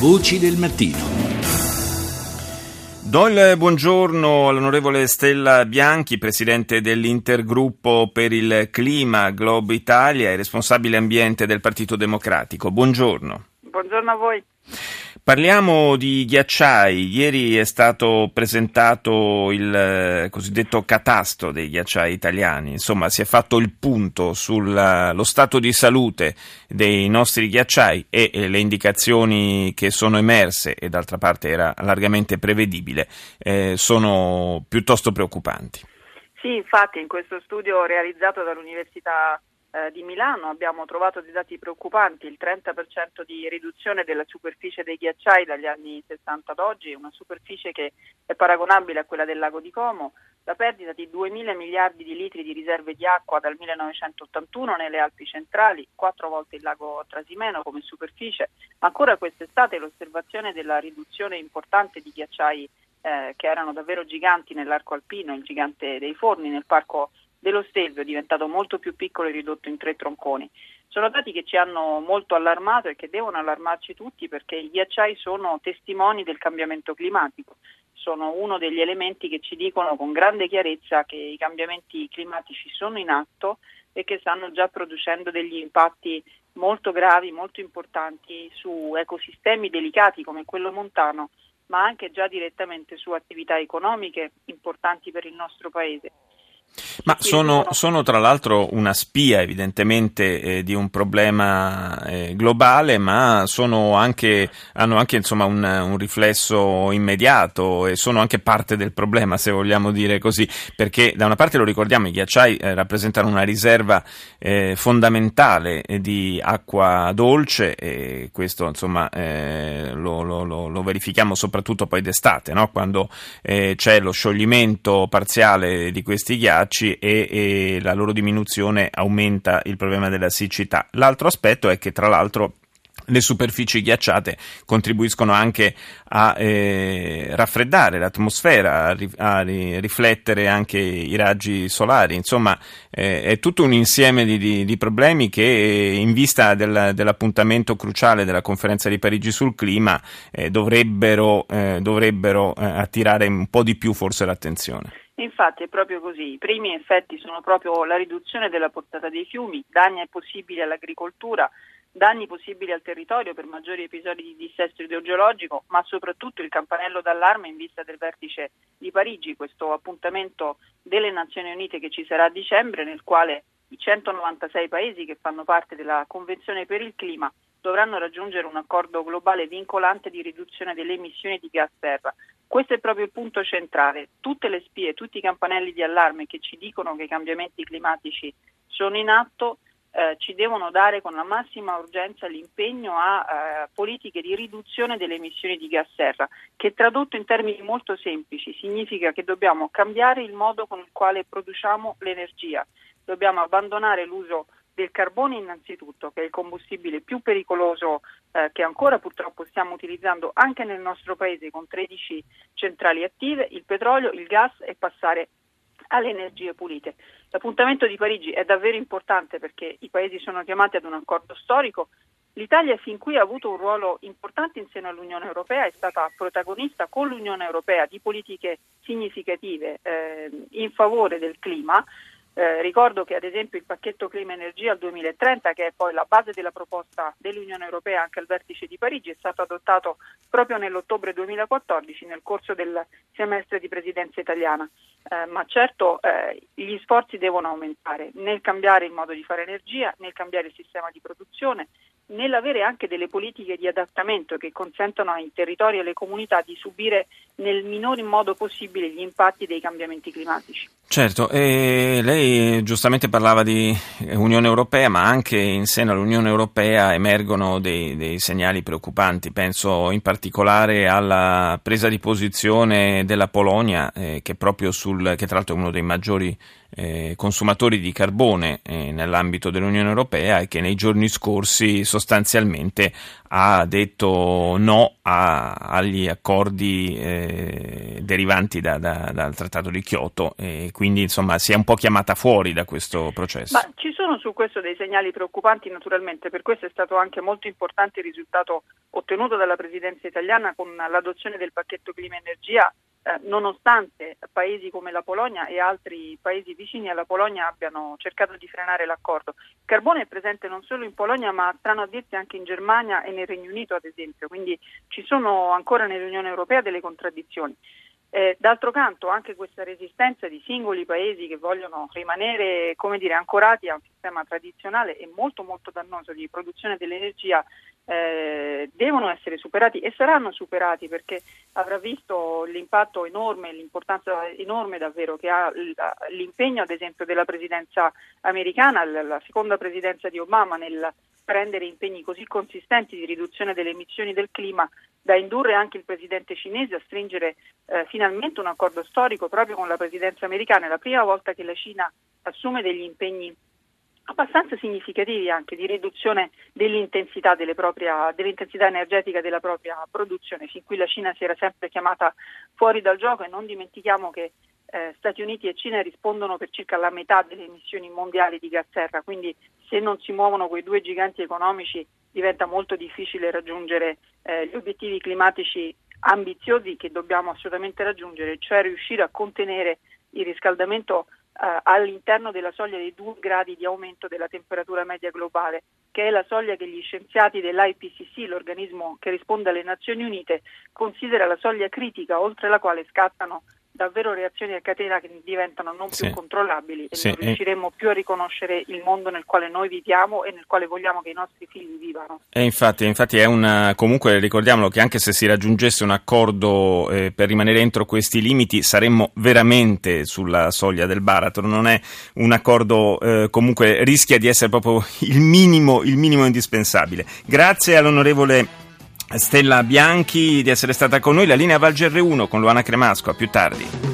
Voci del mattino. Do il buongiorno all'onorevole Stella Bianchi, presidente dell'intergruppo per il clima Globo Italia e responsabile ambiente del Partito Democratico. Buongiorno. Buongiorno a voi. Parliamo di ghiacciai. Ieri è stato presentato il eh, cosiddetto catasto dei ghiacciai italiani. Insomma, si è fatto il punto sullo stato di salute dei nostri ghiacciai e le indicazioni che sono emerse, e d'altra parte era largamente prevedibile, eh, sono piuttosto preoccupanti. Sì, infatti in questo studio realizzato dall'Università eh, di Milano. Abbiamo trovato dei dati preoccupanti, il 30% di riduzione della superficie dei ghiacciai dagli anni 60 ad oggi, una superficie che è paragonabile a quella del lago di Como, la perdita di 2.000 miliardi di litri di riserve di acqua dal 1981 nelle Alpi centrali, quattro volte il lago Trasimeno come superficie, ancora quest'estate l'osservazione della riduzione importante di ghiacciai eh, che erano davvero giganti nell'arco alpino, il gigante dei forni nel parco dello Stelvio è diventato molto più piccolo e ridotto in tre tronconi. Sono dati che ci hanno molto allarmato e che devono allarmarci tutti perché i ghiacciai sono testimoni del cambiamento climatico, sono uno degli elementi che ci dicono con grande chiarezza che i cambiamenti climatici sono in atto e che stanno già producendo degli impatti molto gravi, molto importanti su ecosistemi delicati come quello montano, ma anche già direttamente su attività economiche importanti per il nostro Paese. Ma sono, sono, tra l'altro una spia evidentemente eh, di un problema eh, globale, ma anche, hanno anche insomma, un, un, riflesso immediato e sono anche parte del problema, se vogliamo dire così, perché da una parte lo ricordiamo, i ghiacciai eh, rappresentano una riserva eh, fondamentale di acqua dolce e questo insomma, eh, lo, lo, lo, lo, verifichiamo soprattutto poi d'estate, no? quando eh, c'è lo scioglimento parziale di questi ghiacci ghiacci e, e la loro diminuzione aumenta il problema della siccità. L'altro aspetto è che tra l'altro le superfici ghiacciate contribuiscono anche a eh, raffreddare l'atmosfera, a, ri, a, riflettere anche i raggi solari. Insomma, eh, è tutto un insieme di, di, di problemi che, in vista del, dell'appuntamento cruciale della conferenza di Parigi sul clima, eh, dovrebbero, eh, dovrebbero eh, attirare un po' di più forse l'attenzione. Infatti è proprio così, i primi effetti sono proprio la riduzione della portata dei fiumi, danni possibili all'agricoltura, danni possibili al territorio per maggiori episodi di dissesto idrogeologico, ma soprattutto il campanello d'allarme in vista del vertice di Parigi, questo appuntamento delle Nazioni Unite che ci sarà a dicembre, nel quale i 196 paesi che fanno parte della Convenzione per il clima dovranno raggiungere un accordo globale vincolante di riduzione delle emissioni di gas serra. Questo è proprio il punto centrale. Tutte le spie, tutti i campanelli di allarme che ci dicono che i cambiamenti climatici sono in atto eh, ci devono dare con la massima urgenza l'impegno a eh, politiche di riduzione delle emissioni di gas serra, che tradotto in termini molto semplici significa che dobbiamo cambiare il modo con il quale produciamo l'energia, dobbiamo abbandonare l'uso del carbone innanzitutto, che è il combustibile più pericoloso eh, che ancora purtroppo stiamo utilizzando anche nel nostro paese con 13 centrali attive, il petrolio, il gas e passare alle energie pulite. L'appuntamento di Parigi è davvero importante perché i paesi sono chiamati ad un accordo storico. L'Italia fin qui ha avuto un ruolo importante in seno all'Unione Europea, è stata protagonista con l'Unione Europea di politiche significative eh, in favore del clima. Eh, ricordo che ad esempio il pacchetto clima energia al 2030, che è poi la base della proposta dell'Unione Europea anche al vertice di Parigi, è stato adottato proprio nell'ottobre 2014 nel corso del semestre di presidenza italiana. Eh, ma certo eh, gli sforzi devono aumentare nel cambiare il modo di fare energia, nel cambiare il sistema di produzione, nell'avere anche delle politiche di adattamento che consentano ai territori e alle comunità di subire nel minor modo possibile gli impatti dei cambiamenti climatici. Certo, e lei giustamente parlava di Unione Europea, ma anche in seno all'Unione Europea emergono dei, dei segnali preoccupanti. Penso in particolare alla presa di posizione della Polonia, eh, che, proprio sul, che tra l'altro è uno dei maggiori eh, consumatori di carbone eh, nell'ambito dell'Unione Europea e che nei giorni scorsi sostanzialmente ha detto no a, agli accordi eh, derivanti da, da, dal Trattato di Kyoto e quindi insomma si è un po' chiamata fuori da questo processo. Ma ci sono su questo dei segnali preoccupanti naturalmente, per questo è stato anche molto importante il risultato ottenuto dalla Presidenza italiana con l'adozione del pacchetto clima-energia eh, nonostante paesi come la Polonia e altri paesi vicini alla Polonia abbiano cercato di frenare l'accordo. Il carbone è presente non solo in Polonia ma strano a dirsi anche in Germania e nel Regno Unito ad esempio, quindi ci sono ancora nell'Unione Europea delle contraddizioni. Eh, d'altro canto anche questa resistenza di singoli paesi che vogliono rimanere dire, ancorati a un sistema tradizionale e molto molto dannoso di produzione dell'energia eh, devono essere superati e saranno superati perché avrà visto l'impatto enorme, l'importanza enorme davvero che ha l'impegno ad esempio della presidenza americana, la seconda presidenza di Obama nel prendere impegni così consistenti di riduzione delle emissioni del clima da indurre anche il presidente cinese a stringere eh, finalmente un accordo storico proprio con la presidenza americana. È la prima volta che la Cina assume degli impegni abbastanza significativi anche di riduzione dell'intensità, propria, dell'intensità, energetica della propria produzione. Fin qui la Cina si era sempre chiamata fuori dal gioco e non dimentichiamo che eh, Stati Uniti e Cina rispondono per circa la metà delle emissioni mondiali di gas serra, quindi se non si muovono quei due giganti economici diventa molto difficile raggiungere eh, gli obiettivi climatici ambiziosi che dobbiamo assolutamente raggiungere, cioè riuscire a contenere il riscaldamento eh, all'interno della soglia dei 2 gradi di aumento della temperatura media globale, che è la soglia che gli scienziati dell'IPCC, l'organismo che risponde alle Nazioni Unite, considera la soglia critica oltre la quale scattano davvero reazioni a catena che diventano non più sì. controllabili e sì. non riusciremo più a riconoscere il mondo nel quale noi viviamo e nel quale vogliamo che i nostri figli vivano. E infatti, infatti è una, comunque ricordiamolo che anche se si raggiungesse un accordo eh, per rimanere entro questi limiti saremmo veramente sulla soglia del baratro, non è un accordo eh, comunque rischia di essere proprio il minimo, il minimo indispensabile. Grazie all'onorevole Stella Bianchi di essere stata con noi, la linea Valgerre 1 con Luana Cremasco, a più tardi.